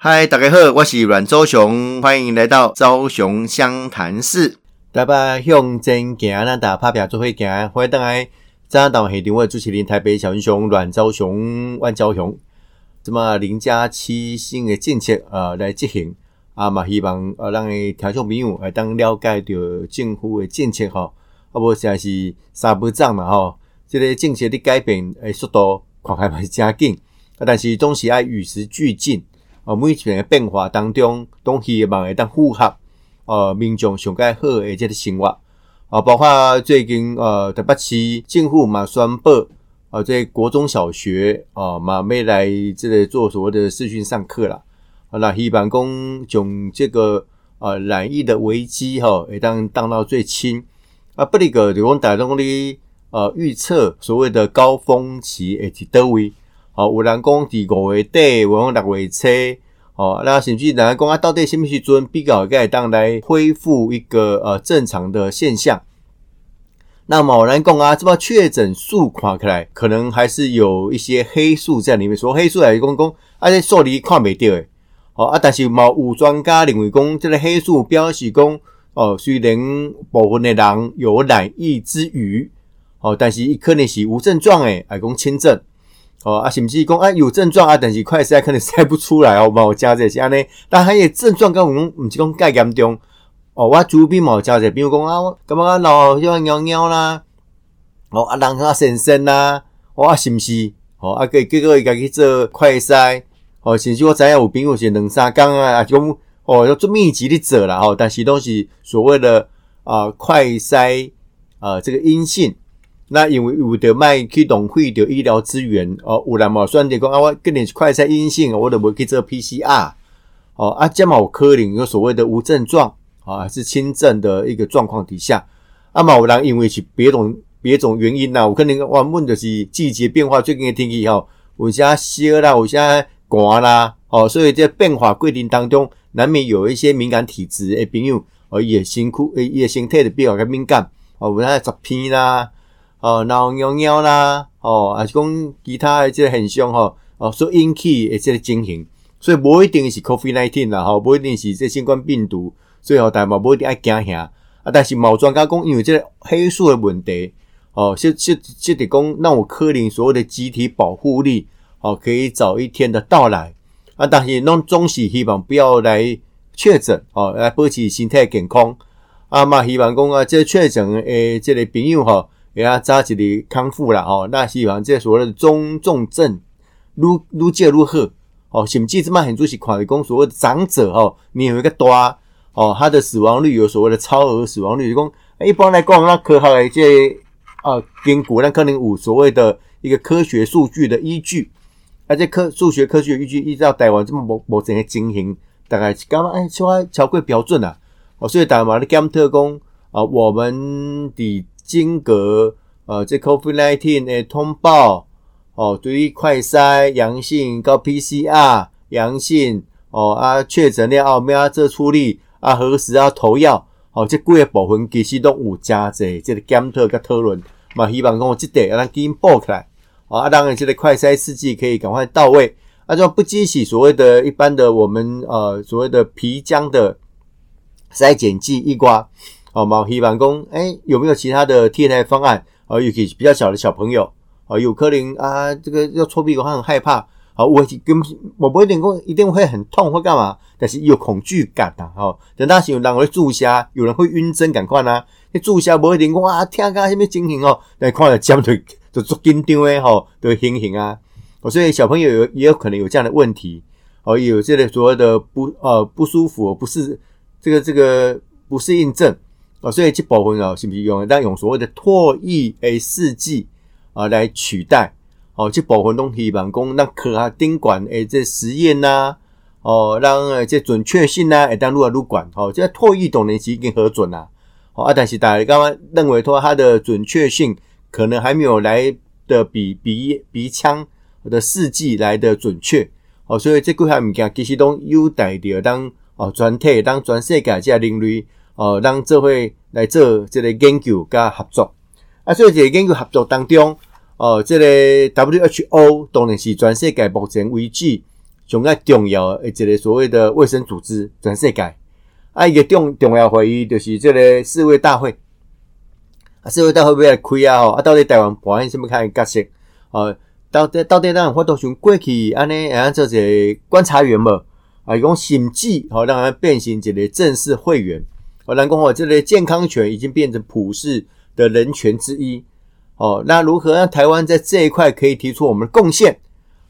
嗨，大家好，我是阮周雄，欢迎来到周雄湘潭市。台北向前行，咱打拍拼做伙行，欢迎登来。张党黑定位主持人台北小英雄阮周雄、万昭雄，这么零加七新的政策呃来执行啊嘛，希望呃让听众朋友来当了解到政府的政策吼，啊无像是三不涨嘛吼，这个政策的改变诶速度看起来是真紧，啊但是总是爱与时俱进。哦，每一个变化当中，都希望会当符合呃民众上介好诶即个生活。啊，包括最近呃台北市政府嘛宣布，啊在国中小学啊嘛未来这个做所谓的视讯上课啦。啊，那希望讲从这个呃染疫的危机哈，会当降到最轻。啊，不离个就讲大众的呃预测所谓的高峰期会伫倒位。哦，有人讲伫五月底，有人六月初，哦，那甚至有人讲啊，到底什么时阵比较该当来恢复一个呃正常的现象？那么有人讲啊，这把确诊数看起来，可能还是有一些黑数在里面。说黑数来讲讲，啊，这数字看袂到诶，哦啊，但是某有专家认为讲，这个黑数表示讲，哦，虽然部分的人有染疫之余，哦，但是伊可能是无症状诶，还讲轻症。哦啊，是不是讲啊有症状啊，但是快筛可能筛不出来哦，冇加这些安尼。但系个症状跟我们唔是讲介严重哦。我主边冇加这，比如讲啊，感觉啊脑要尿尿啦，哦啊人啊神神啦，哦啊是不是？哦啊个结果伊家去做快筛，哦甚至我知影有朋友是两三工啊，啊讲哦要做密集的做啦，哦，但是都是所谓的啊快筛啊这个阴性。那因为有得卖去动费着医疗资源哦，有人嘛算的讲啊，我跟你快筛阴性，我都无去做 PCR 哦，啊，这嘛有可能有所谓的无症状啊，是轻症的一个状况底下，啊嘛有人因为是别种别种原因呐，我可能我问的是季节变化，最近的天气吼，有些热啦，有些寒啦，哦，所以在变化过程当中，难免有一些敏感体质的朋友哦，也辛苦，也身体的比较敏感哦，有那十片啦。哦，脑尿尿啦，哦，还是讲其他的这个现象吼，哦，所引起的这个情形，所以不一定是 COVID nineteen 啦，吼，不一定是这新冠病毒，所以吼，大家不一定爱惊吓啊。但是某专家讲，因为这个黑素的问题，哦，是是是得讲让我科林所谓的集体保护力，哦，可以早一天的到来啊。但是弄总是希望不要来确诊，哦，来保持身体健康啊嘛。希望讲啊，这确诊诶，这个朋友吼。给他早一日康复了哦，那希望这所谓的中重症愈愈戒愈好哦，甚至这么很多是看讲所谓的长者哦，你有一个大哦，他的死亡率有所谓的超额死亡率，讲一般来讲，那科学的这啊根据那可能有所谓的一个科学数据的依据，而且科数学科学依据依照台湾这么无无整个情形，大概刚刚哎，超超过标准啊，哦，所以台湾的检特工啊，我们的。经过呃，这 COVID-19 的通报哦，对于快筛阳性、高 PCR 阳性哦啊，确诊了后，咩啊做处理？啊，何时要投药？哦，这几个部分其实都有加济，这个检讨跟讨论嘛，希望讲这点让紧报起来。啊，当然这个快筛试剂可以赶快到位，啊，就不激起所谓的一般的我们呃所谓的皮浆的筛检剂一刮。哦，毛希望讲，哎，有没有其他的替代方案？哦，尤其比较小的小朋友，哦，有可能啊，这个要搓鼻孔，他很害怕。好，我跟我不一定讲一定会很痛或干嘛，但是有恐惧感的。哦，等到时有人会注射，有人会晕针，赶快呢？你注射不一定讲啊，听个什么情形哦？但看了针就就足紧张的吼，都情形啊。哦，所以小朋友有也有可能有这样的问题，哦，有这个所谓的不呃不舒服，不是这个这个不适应症。哦，所以这部分哦，是不是用但用所谓的唾液诶试剂啊来取代？哦，这部分东希望讲让科学顶管诶这实验呐，哦，让诶这准确性呐，会当入啊入管，哦，这唾液懂能是已经核准啦。哦，啊，但是大家刚刚认为说它的准确性可能还没有来的比鼻鼻腔的试剂来的准确。哦，所以这几项物件其实都优待着当哦全体当全世界这领域。哦，让这会来做这个研究加合作啊，所以这个研究合作当中，哦，这个 WHO 当然是全世界目前为止上较重要诶一个所谓的卫生组织，全世界啊一个重重要会议就是这个世卫大会。啊，世卫大会要来开啊吼，啊到底台湾扮演什么样的角色？哦，到底到底咱发都像过去安尼，啊做一个观察员无？啊，伊讲甚至吼让它变成一个正式会员。哦，人讲哦，这类健康权已经变成普世的人权之一。哦，那如何让台湾在这一块可以提出我们的贡献？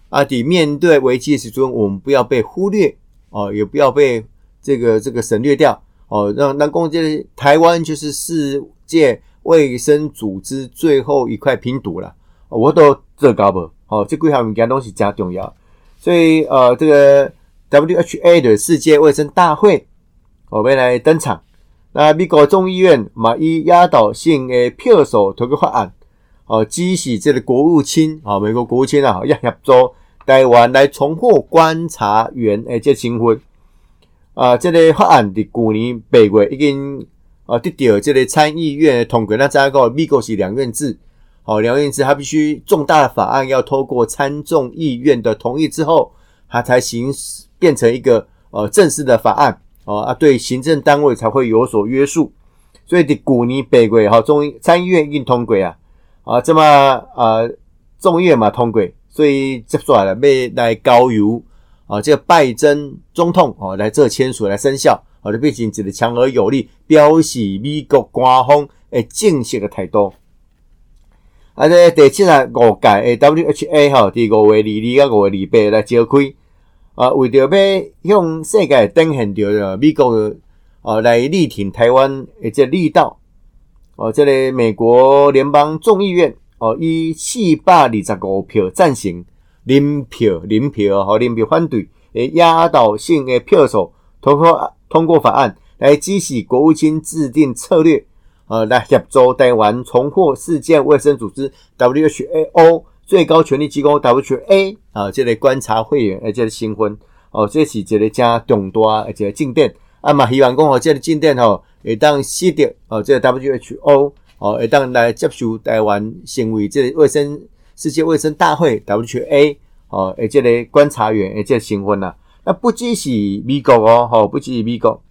啊，得面对危机时中，我们不要被忽略，哦，也不要被这个这个省略掉。哦，让南宫这台湾就是世界。卫生组织最后一块拼图了，我都这搞不？哦，这几项物件东西加重要，所以呃，这个 WHA 的世界卫生大会我们来登场。那美国众议院嘛以压倒性的票数通过法案，哦，支持这个国务卿啊，美国国务卿啊要合作台湾来重获观察员诶这身份啊，这个法案伫去年八月已经。啊，得到这个参议院通过，那再个美国是两院制，好，两院制，它必须重大的法案要透过参众议院的同意之后，它才行变成一个呃正式的法案，哦啊，对行政单位才会有所约束。所以的古尼北国哈，众参议院已经通过啊，啊，这么啊众议院嘛通过，所以接下来要来交由啊这个拜登总统哦来这签署来生效。好的，毕竟一个强而有力，表示美国官方诶正式的态度。啊，这第七十五届诶 WHA 吼，伫五月二二啊五月二八来召开。啊，为着要向世界展现着美国啊来力挺台湾诶这力道。哦，这个美国联邦众议院哦以四百二十五票赞成，零票零票和零票反对，诶压倒性的票数通过。通过法案来支持国务卿制定策略，呃，来协助台湾重获世界卫生组织 WHO 最高权力机构 WHA 啊，这类观察会员而且是新婚哦，这是一个加重大而且进展啊嘛，希望讲哦，这个进展吼会当吸得哦，这个 WHO 哦会当来接受台湾成为这卫生世界卫生大会 WHA 哦，而且个观察员而且新婚呐。那不只是美国哦，吼，不只是美国，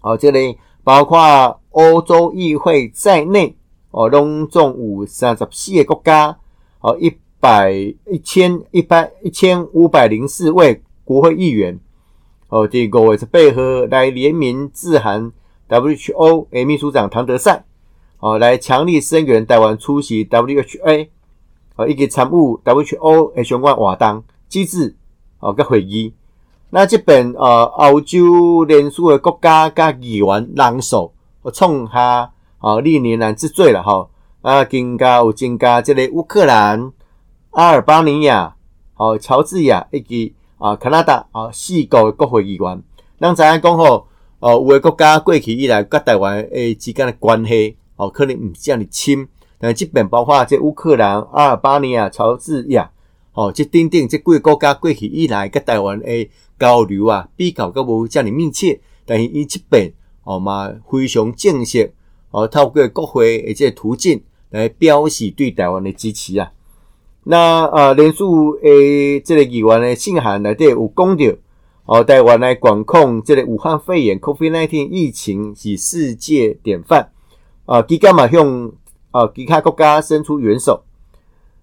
哦，这里包括欧洲议会在内，哦，拢总有三十四个国家，哦，一百一千一百一千五百零四位国会议员，哦，第五位是配合来联名致函 WHO 秘书长唐德赛，哦，来强力声援台湾出席 WHA，哦，一个参与 WHO 的相关活动机制。哦，个会议，那这边呃，澳洲连署的国家甲议员人数，创下哦历年来之最了哈。啊，更加有增加这个乌克兰、阿尔巴尼亚、哦乔治亚以及啊加拿大啊四个国会议员。咱知影讲吼，哦有个国家过去以来甲台湾诶之间的关系，哦可能毋是这样亲，但即边包括这乌克兰、阿尔巴尼亚、乔治亚。哦，即等等，即几个国家过去以来，甲台湾诶交流啊，比较较无遮尔密切，但是伊即边哦嘛非常正式，哦透过国会诶即个途径来表示对台湾的支持啊。那呃，连署诶即个议员的信函内底有讲到，哦台湾来管控即个武汉肺炎 （COVID-19） 疫情是世界典范啊，基干嘛向啊其他国家伸出援手。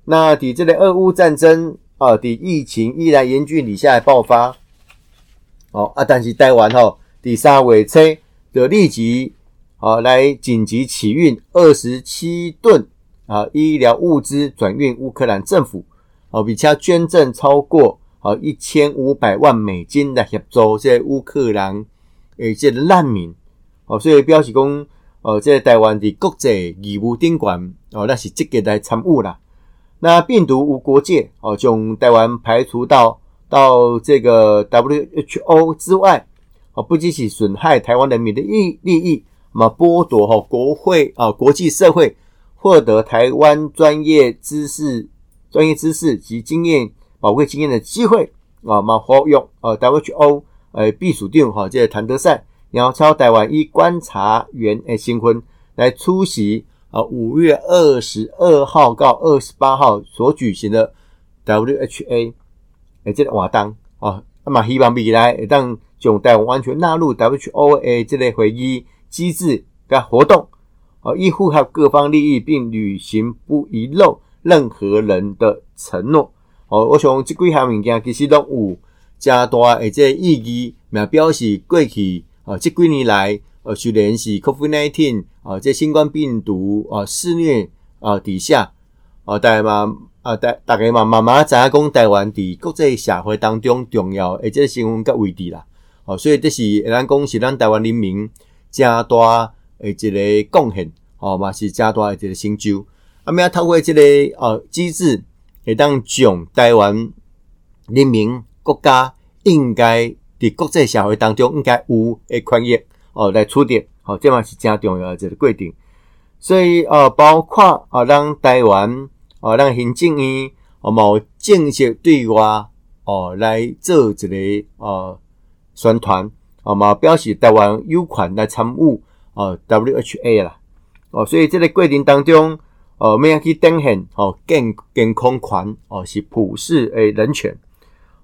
那抵这个俄乌战争啊，抵疫情依然严峻，底下来爆发。哦啊，但是台湾吼，第三尾车就立即啊来紧急启运二十七吨啊医疗物资转运乌克兰政府，哦，比较捐赠超过啊一千五百万美金来协助这乌克兰诶这难民。哦，所以表示讲，哦，这台湾的国际义务顶管哦，那是积极来参与啦。那病毒无国界哦，将台湾排除到到这个 WHO 之外哦，不仅是损害台湾人民的利利益，嘛剥夺哈国会啊国际社会获得台湾专业知识、专业知识及经验宝贵经验的机会啊，嘛活用呃 WHO 呃避暑定哈这个谭德赛，然后超台湾一观察员诶新婚来出席。啊，五月二十二号到二十八号所举行的 WHA 诶，即个活动哦，啊嘛希望未来会当将台湾完全纳入 WHO 诶这类会议机制甲活动，哦，以符合各方利益，并履行不遗漏任何人的承诺。哦，我想即几项物件其实拢有加大诶即意义，也表示过去哦，即几年来，呃，虽然是 COVID-19 啊，即新冠病毒啊肆虐啊底下，哦，大家嘛啊大大家嘛慢慢知影讲台湾伫国际社会当中重要诶即个身份甲位置啦。哦，所以这是咱讲是咱台湾人民加大诶一个贡献，哦嘛是加大诶一个成就。啊，么要透过即个呃机制。会当将台湾人民国家应该伫国际社会当中应该有诶权益哦来处理，哦，这嘛是真重要诶一个规定。所以呃，包括啊，让台湾哦，让行政院哦，冇正式对外哦来做一个呃宣传，啊嘛表示台湾有权来参与哦 WHA 啦，哦，所以这个规定当中。哦，咩样去展现哦健健康权哦是普世诶人权，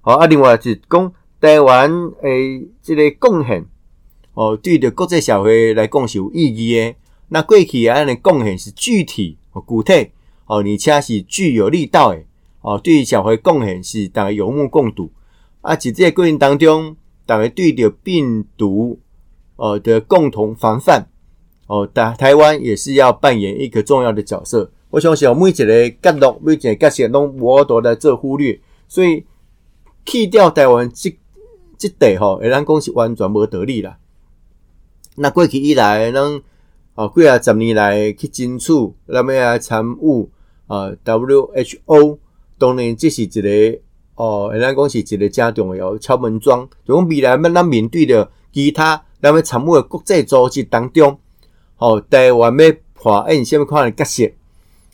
好啊，另外是讲台湾诶即个贡献哦，对着国际社会来讲是有意义诶。那过去安尼贡献是具体哦具体哦，而且是具有力道诶哦，对社会贡献是大家有目共睹啊。在这个过程当中，大家对着病毒哦的共同防范。哦，台台湾也是要扮演一个重要的角色。我相信每一个角落、每一个角色拢无法度来做忽略，所以去掉台湾这这地吼，会咱讲是完全无得力啦。那过去以来，咱哦几啊十年来去争取，那么来参与啊 WHO，当然这是一个哦，会咱讲是一个真重要敲门砖。就讲未来要咱面对着其他咱要参与的国际组织当中。哦，台湾要扮演什么款的角色？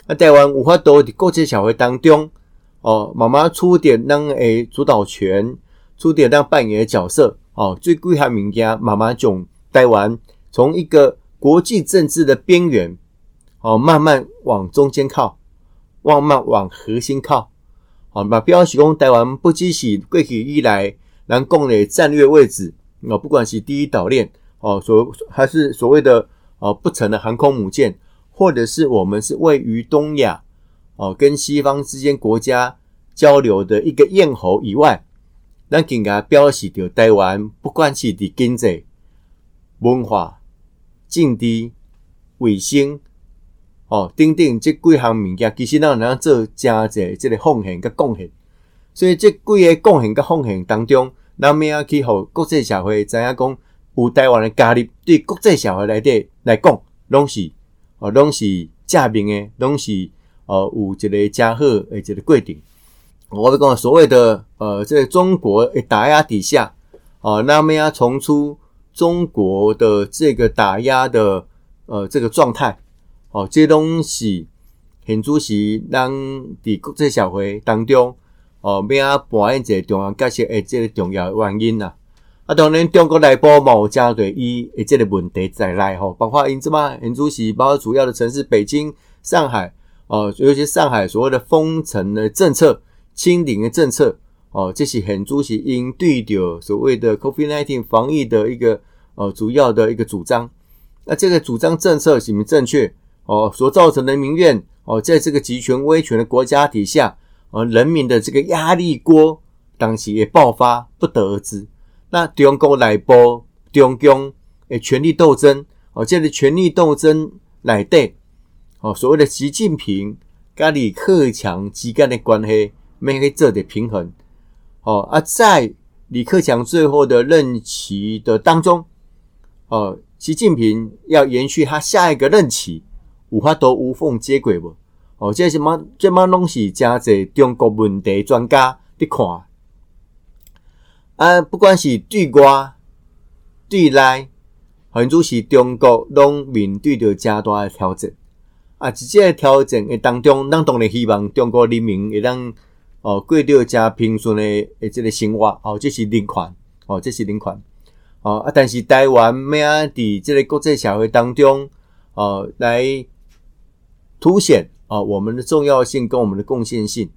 啊，台湾有法度伫国际社会当中，哦，慢慢出点咱诶主导权，出点咱扮演的角色。哦，最贵还物件，慢慢从台湾从一个国际政治的边缘，哦，慢慢往中间靠，慢慢往核心靠。哦，目标是讲台湾不只是过去以来咱讲的战略位置，哦，不管是第一岛链，哦，所还是所谓的。哦，不成的航空母舰，或者是我们是位于东亚哦，跟西方之间国家交流的一个咽喉以外，咱更加表示着台湾不管是伫经济、文化、政治、卫生哦，等等这几项物件，其实咱能做真济这个奉献甲贡献。所以这几个贡献甲奉献当中，咱们要去互国际社会知影讲。有台湾的加入，对国际社会来底来讲，拢是哦，拢是正面的，拢是哦，有一个加好的一个过程。我讲所谓的呃，在中国打压底下，哦，那么要重出中国的这个打压的呃这个状态，哦，这东西很主席让伫国际社会当中，哦，咩啊扮演一个重要角色诶，这个重要原因呐。啊，当然，中国内部冇加对伊诶，这个问题在来吼，包括因之嘛，因主席包括主要的城市北京、上海哦，尤其上海所谓的封城的政策、清零的政策哦，这是很主席因对着所谓的 COVID-19 防疫的一个呃主要的一个主张。那这个主张政策是不正确哦，所造成的民怨哦，在这个集权威权的国家底下，呃，人民的这个压力锅当时也爆发，不得而知。那中国内部中共诶权力斗争哦，这个权力斗争内底哦，所谓的习近平跟李克强之间的关系没去做的平衡哦，而在李克强最后的任期的当中哦，习近平要延续他下一个任期，有法都无缝接轨无？哦，这什么这么东西，加在中国问题专家的看。啊，不管是对外、对内，反正是中国拢面对着加大的挑战。啊，在这个挑战的当中，咱当然希望中国人民会当哦过着加平顺的诶这个生活。哦，这是人权，哦，这是人权。哦啊，但是台湾咩啊？伫这个国际社会当中，哦，来凸显啊我们的重要性跟我们的贡献性。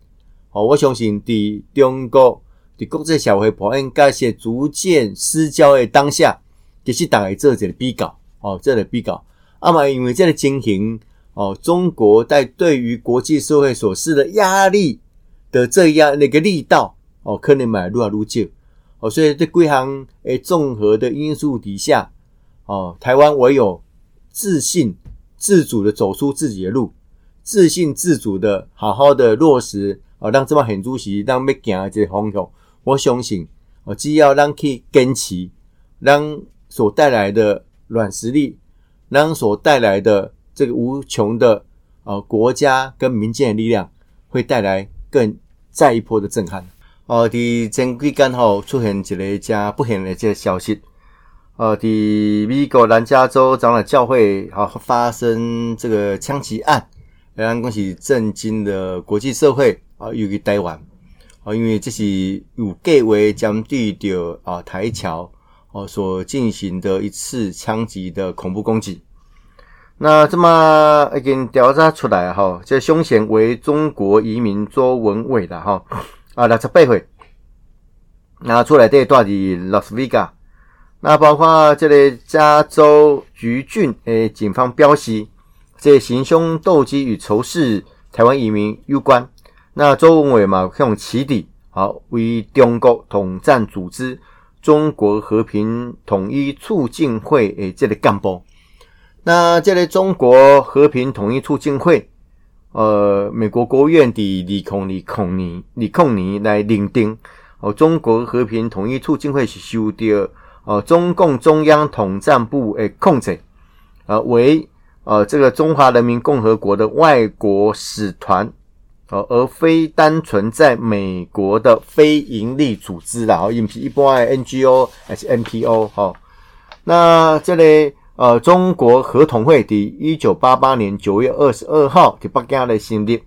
哦，我相信伫中国。伫国际社会普应该是逐渐失焦的当下，其实大家做一个比较哦，做个比较。啊嘛，因为这个情形哦，中国在对于国际社会所施的压力的这样那个力道哦，可能买愈来愈少哦，所以这几项诶综合的因素底下哦，台湾唯有自信自主的走出自己的路，自信自主的好好的落实哦，让这帮很主席让要行这个方向。我相信，哦，只要让去坚持，让所带来的软实力，让所带来的这个无穷的呃国家跟民间的力量，会带来更再一波的震撼。哦，伫前几天吼出现一个加不幸的这个消息，呃，伫美国南加州长老教会好发生这个枪击案，让恭喜震惊的国际社会啊，尤其台湾。啊，因为这是有计划将对着啊台桥哦所进行的一次枪击的恐怖攻击。那这么已经调查出来哈，这凶嫌为中国移民周文伟的哈啊，六十八岁，那出来这段的拉斯维加，那包括这个加州橘郡诶，警方标示这行凶动机与仇视台湾移民有关。那周文伟嘛，向起底，好为中国统战组织中国和平统一促进会诶，这个干部。那这个中国和平统一促进会，呃，美国国务院的李孔李孔尼李孔尼来认定，哦，中国和平统一促进会是受到呃中共中央统战部诶控制，呃，为呃这个中华人民共和国的外国使团。哦，而非单纯在美国的非营利组织啦，哦，一一般的 NGO 还是 NPO 哈。那这里呃，中国合同会的一九八八年九月二十二号在北京来成立，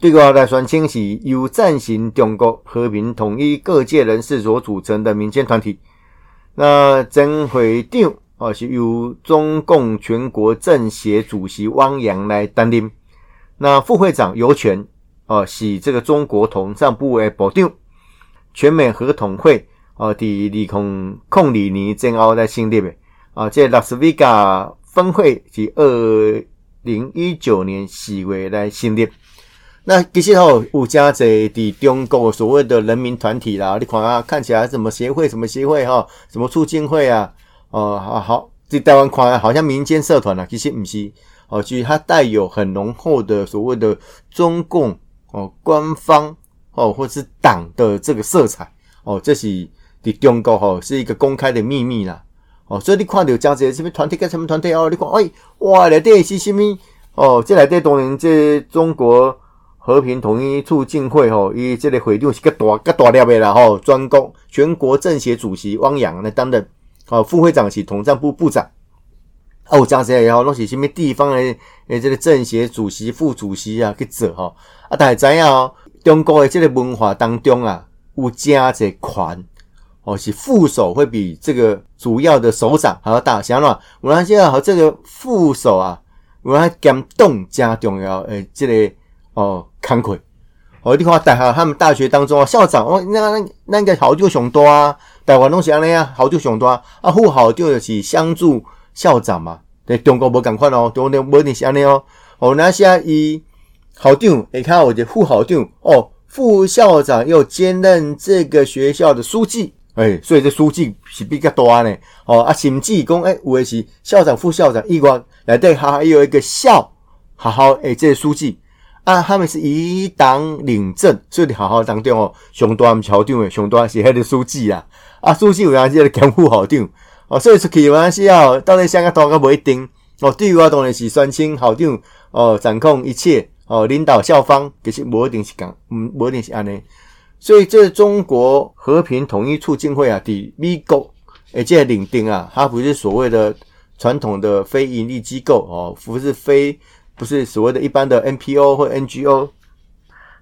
对个来宣称是由暂行中国和平统一各界人士所组成的民间团体。那曾会长哦，是由中共全国政协主席汪洋来担任。那副会长尤权哦，是这个中国统战部的部长，全美合统会哦，第二控控里尼正奥在成立的啊，这拉斯维加分会是二零一九年四月来成立。那其实哦，有加在伫中国所谓的人民团体啦，你看啊，看起来什么协会、什么协会哈，什么促进会啊，哦，好好，在台湾看好像民间社团啊，其实不是。哦，其实它带有很浓厚的所谓的中共哦官方哦或是党的这个色彩哦，这是伫中国哈是一个公开的秘密啦哦，所以你看到这样子什么团体跟什么团体哦，你看哎哇来底是什么哦，这来底当然这中国和平统一促进会吼，伊这个会长是个大个大粒的啦吼，专攻全国政协主席汪洋来担任哦，副会长是统战部部长。哦，这样子也好，拢是什么地方的诶，这个政协主席、副主席啊去做吼。啊，大家知影哦，中国的这个文化当中啊，有加这权哦，是副手会比这个主要的首长还要大。想喏，我发现和这个副手啊，我发兼动加重要诶，这个哦慷慨。哦，你看大学他们大学当中啊，校长哦，那那那个好就上多啊，台湾拢是安尼啊，好就上多啊，啊副校长就是相助。校长嘛，对中国无共款哦，中国无定是安尼哦。哦，那些伊校长，你看我的副校长哦，副校长又兼任这个学校的书记，哎，所以这书记是比较大呢。哦啊，甚至讲哎，有的是校长、副校长，一关来对，还有一个校，好好哎，这书记啊，他们是以党领政，所以你好好当中哦，上端校长诶，上端是迄个书记啊，啊，书记有人是兼副校长。哦，所以出去有关系哦，到底想个多个不一定哦。对于我当然是宣称校长哦，掌控一切哦，领导校方，其实不一定是讲，嗯，不一定是安尼。所以这中国和平统一促进会啊，伫美国诶，这领定啊，它不是所谓的传统的非盈利机构哦，不是非不是所谓的一般的 NPO 或 NGO，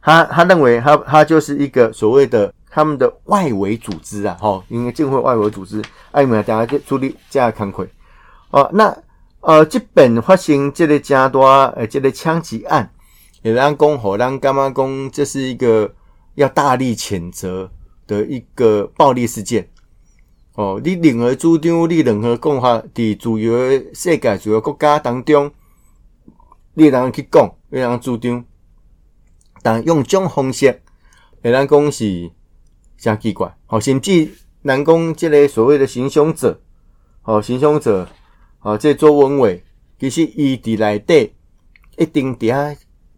他他认为他他就是一个所谓的。他们的外围组织啊，哈，因为进会外围组织，哎，们大家就处理这样看亏哦。那呃，这本发生这个加多呃，这个枪击案，也让公火让干妈公，这是一个要大力谴责的一个暴力事件。哦，你任何主张，你任何讲法，伫自由世界、自由国家当中，你人去讲，你人主张，但用种方式，会咱讲是真奇怪。哦，甚至咱讲即个所谓的行凶者，哦，行凶者，哦，这周文伟，其实伊伫内底一定伫遐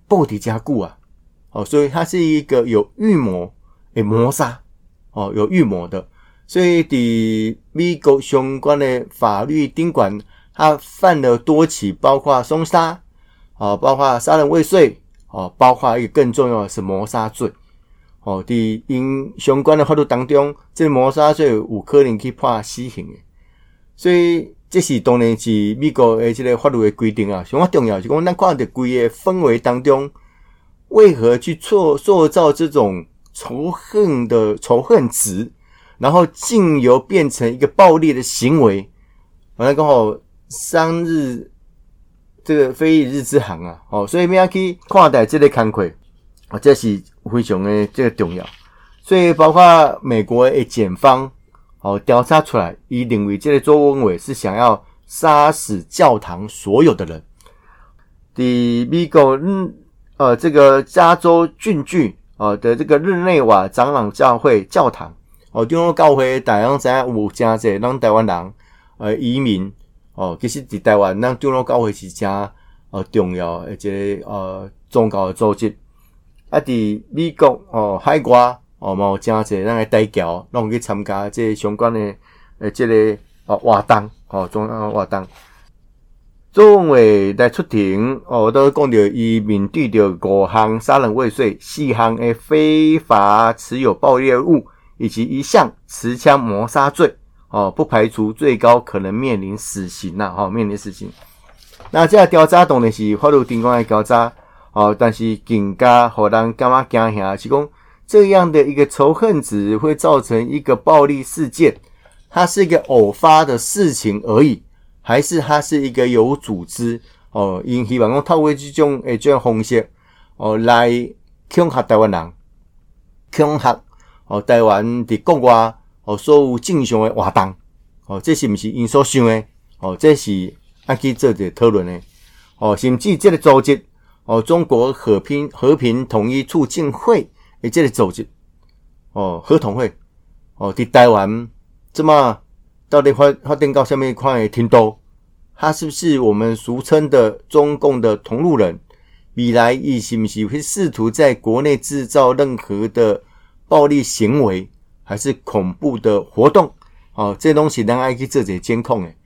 布伫加久啊。哦，所以他是一个有预谋诶谋杀，哦，有预谋的。所以，伫美国相关的法律监管，他犯了多起，包括凶杀，哦，包括杀人未遂，哦，包括一个更重要的是谋杀罪，哦，伫因相关的法律当中，这谋杀罪有可能去判死刑的。所以，这是当然是美国的这个法律的规定啊。相当重要是讲，咱看的规个氛围当中，为何去塑塑造这种仇恨的仇恨值？然后进由变成一个暴力的行为，完了刚好三日这个非一日之行啊，哦，所以我们要去看待这类看亏啊，这是非常的这个重要。所以包括美国的检方哦调查出来，以认为这个周文伟是想要杀死教堂所有的人。第美国嗯呃这个加州郡郡啊的这个日内瓦长老教会教堂。哦，中央教会大样知影有真济咱台湾人呃移民哦，其实伫台湾咱中央教会是真呃重要而且呃宗教的组织。啊，伫美国哦海外哦嘛有真济咱个代教，拢去参加这相关的呃这个哦活动哦中央活动。周文伟来出庭哦，都讲着伊面对着五项杀人未遂、四项的非法持有爆裂物。以及一项持枪谋杀罪，哦，不排除最高可能面临死刑呐，哈，面临死刑。那这调查当然是法律电工的调查，哦，但是更加互人感觉惊吓，是讲这样的一个仇恨值会造成一个暴力事件，它是一个偶发的事情而已，还是它是一个有组织，哦，因希望讲透过这种诶这种方式，哦，来恐吓台湾人，恐吓。哦，台湾的国外哦，所有正常的活动，哦，这是毋是因所想的？哦，这是爱去做者讨论的。哦，甚至这个组织，哦，中国和平和平统一促进会，诶，这个组织，哦，合同会，哦，伫台湾，这么到底发发展到下面一块听到，他是不是我们俗称的中共的同路人？未来伊是毋是会试图在国内制造任何的？暴力行为还是恐怖的活动，哦，这东西咱爱去做些监控诶，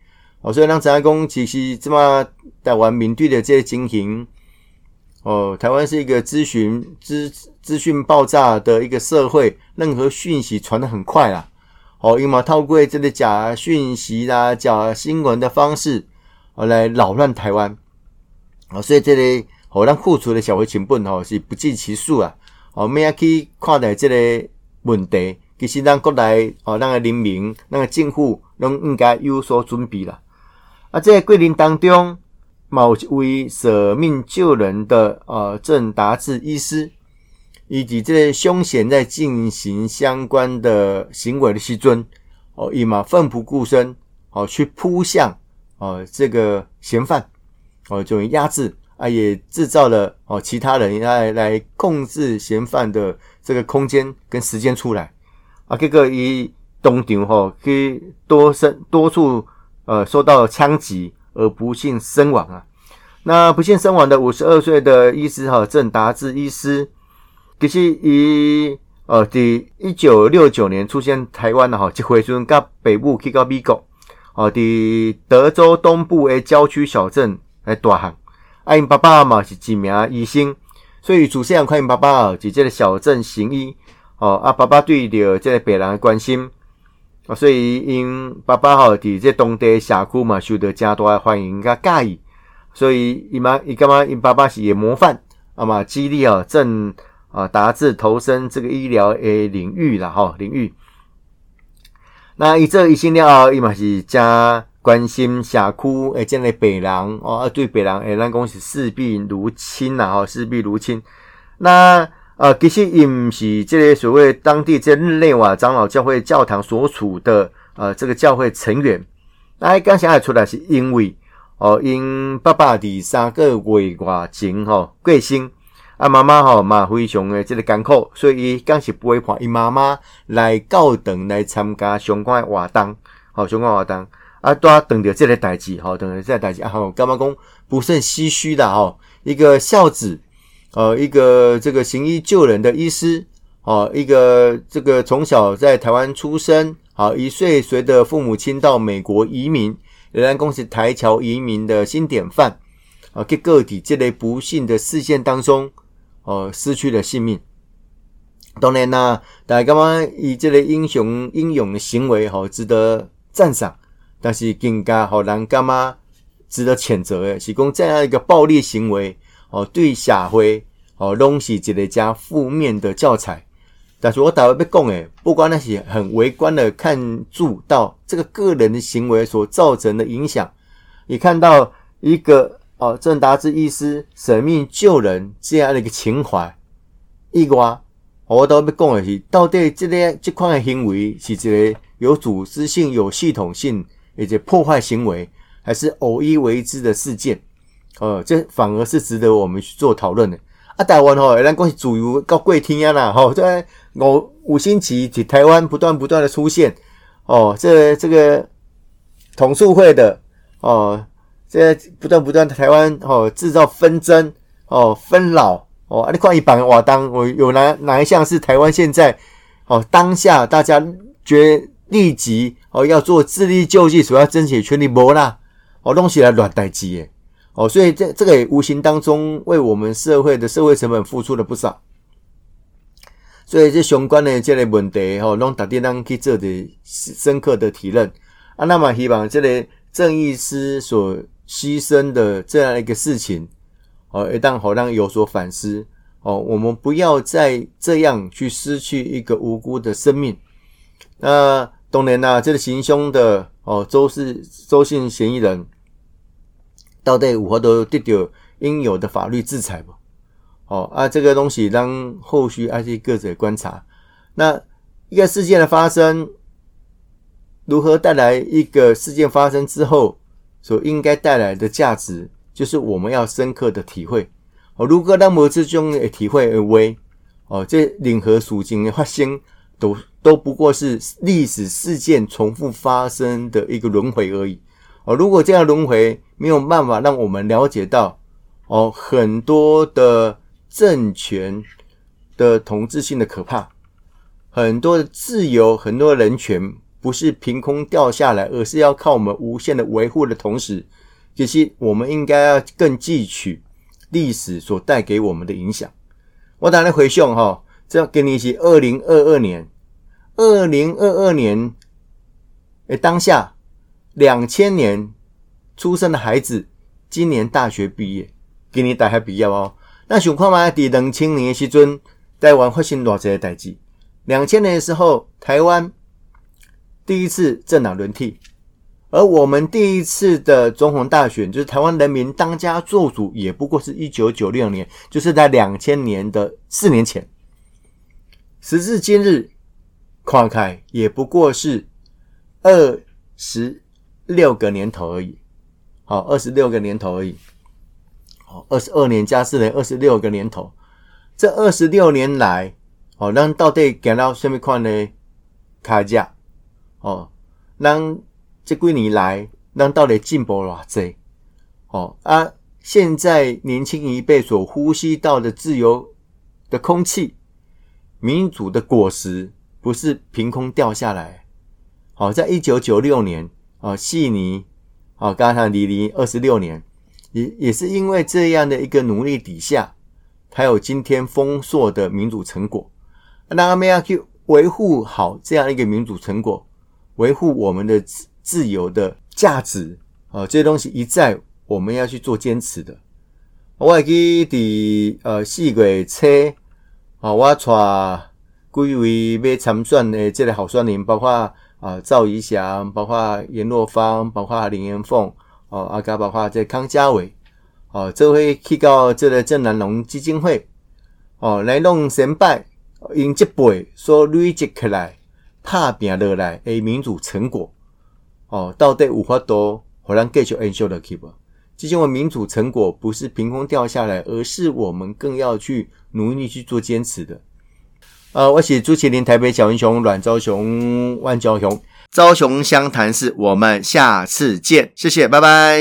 哦，所以咱台讲其实这么台湾面对的这些情形，哦，台湾是一个资讯资资讯爆炸的一个社会，任何讯息传得很快啦，哦，因为透过这个假讯息啦、假新闻的方式，哦，来扰乱台湾，哦，所以这里好咱付出的小回成本哦是不计其数啊。哦，咩去看待这个问题？其实咱国内哦，咱个人民、咱个政府拢应该有所准备啦。啊，在桂林当中，某一位舍命救人的呃郑达志医师，以及这些凶险在进行相关的行为的时尊，哦，伊嘛奋不顾身，哦，去扑向哦这个嫌犯，哦，就压制。啊，也制造了哦，其他人来来控制嫌犯的这个空间跟时间出来啊，这个以东场吼去多身多处呃受到枪击而不幸身亡啊。那不幸身亡的五十二岁的医师哈郑达志医师，其实以呃第一九六九年出现台湾的哈，一回村甲北部去到美国哦，伫德州东部的郊区小镇来大汉。啊，因爸爸嘛是一名医生，所以主细汉看因爸爸伫即个小镇行医。哦，啊，爸爸对着即个病人关心，啊，所以因爸爸吼伫即当地社区嘛受到真大欢迎甲介意，所以伊妈伊感觉因爸爸是个模范，啊嘛激励哦正啊达至投身这个医疗诶领域啦，吼领域。那伊这一心了，伊嘛是加。关心社区诶，即个病人哦，对病人诶，咱讲是视必如亲呐，吼，视必如亲。那啊，其实伊毋是这个所谓当地这日内瓦长老教会教堂所处的呃这个教会成员。那刚想出来是因为哦，因爸爸伫三个月外前吼过身，啊妈妈吼嘛非常的这个艰苦，所以伊刚是陪伴伊妈妈来教堂来参加相关的活动，好相关活动啊，都要等着这个代志，吼，等着这个代志啊，好干妈讲不胜唏嘘的吼，一个孝子。呃，一个这个行医救人的医师，哦，一个这个从小在台湾出生，好一岁随着父母亲到美国移民，仍然恭喜台侨移民的新典范，啊，给个体这类不幸的事件当中，哦，失去了性命。当然啦，大家嘛以这类英雄英勇的行为，好值得赞赏，但是更加好难干嘛值得谴责的，是讲这样一个暴力行为。哦，对社会哦，拢是一个加负面的教材。但是我大概要讲诶，不管那些很微观的看注到这个个人的行为所造成的影响，你看到一个哦，郑达志医师舍命救人这样的一个情怀，一个我都要讲的是，到底这个这款的行为是一个有组织性、有系统性，以及破坏行为，还是偶一为之的事件？哦，这反而是值得我们去做讨论的。啊，台湾吼，咱讲是主流到贵天啊啦，吼，在五五星级在台湾不断不断的出现，哦，这这个统促会的，哦，这不断不断的台湾哦制造纷争，哦纷扰，哦，啊，你看一版瓦当，我有哪哪一项是台湾现在哦当下大家觉立即哦要做自力救济，所要争取权利无啦，哦东西来乱代志诶。哦，所以这这个也无形当中为我们社会的社会成本付出了不少，所以这相关的这类问题，吼，让大家当去做的深刻的体认啊。那么希望这类正义师所牺牲的这样一个事情，哦，一旦好让有所反思，哦，我们不要再这样去失去一个无辜的生命。那当然啦，这个行凶的哦，周氏周姓嫌疑人。到底如何都得到应有的法律制裁不？哦啊，这个东西让后续而且各自观察。那一个事件的发生，如何带来一个事件发生之后所应该带来的价值，就是我们要深刻的体会。哦，如果让某之中也体会而为，哦，这领和属境的发生，都都不过是历史事件重复发生的一个轮回而已。哦，如果这样轮回没有办法让我们了解到，哦，很多的政权的统治性的可怕，很多的自由，很多的人权不是凭空掉下来，而是要靠我们无限的维护的同时，其实我们应该要更汲取历史所带给我们的影响。我打来回想哈，这样给你是二零二二年，二零二二年，诶，当下。两千年出生的孩子，今年大学毕业，今年大学毕业哦。那想看嘛？伫两千年的时阵，台湾发生偌济代志。两千年的时候，台湾第一次政党轮替，而我们第一次的总统大选，就是台湾人民当家做主，也不过是一九九六年，就是在两千年的四年前。时至今日，跨开也不过是二十。六个年头而已，好，二十六个年头而已，好，二十二年加四年，二十六个年头。这二十六年来，哦，咱到底行到什么款的卡价？哦，咱这几年来，咱到底进步偌济？哦啊，现在年轻一辈所呼吸到的自由的空气，民主的果实，不是凭空掉下来。好，在一九九六年。啊，悉尼，啊，刚才离离二十六年，也也是因为这样的一个努力底下，才有今天丰硕的民主成果。那我们要去维护好这样一个民主成果，维护我们的自自由的价值啊，这些东西一再我们要去做坚持的。我还记伫呃四月车啊，我带几位要参选的这个候选人，包括。啊，赵怡翔，包括严若芳，包括林延凤，哦，阿加，包括这康家伟，哦，这回去到这个正南农基金会，哦，来弄成败，因这辈所累积起来、拍拼落来诶民主成果，哦，到底有法度互咱继续延续落去无？这些民主成果不是凭空掉下来，而是我们更要去努力去做坚持的。呃，我是朱麒麟，台北小英雄阮昭雄、万昭雄，昭雄湘潭市，我们下次见，谢谢，拜拜。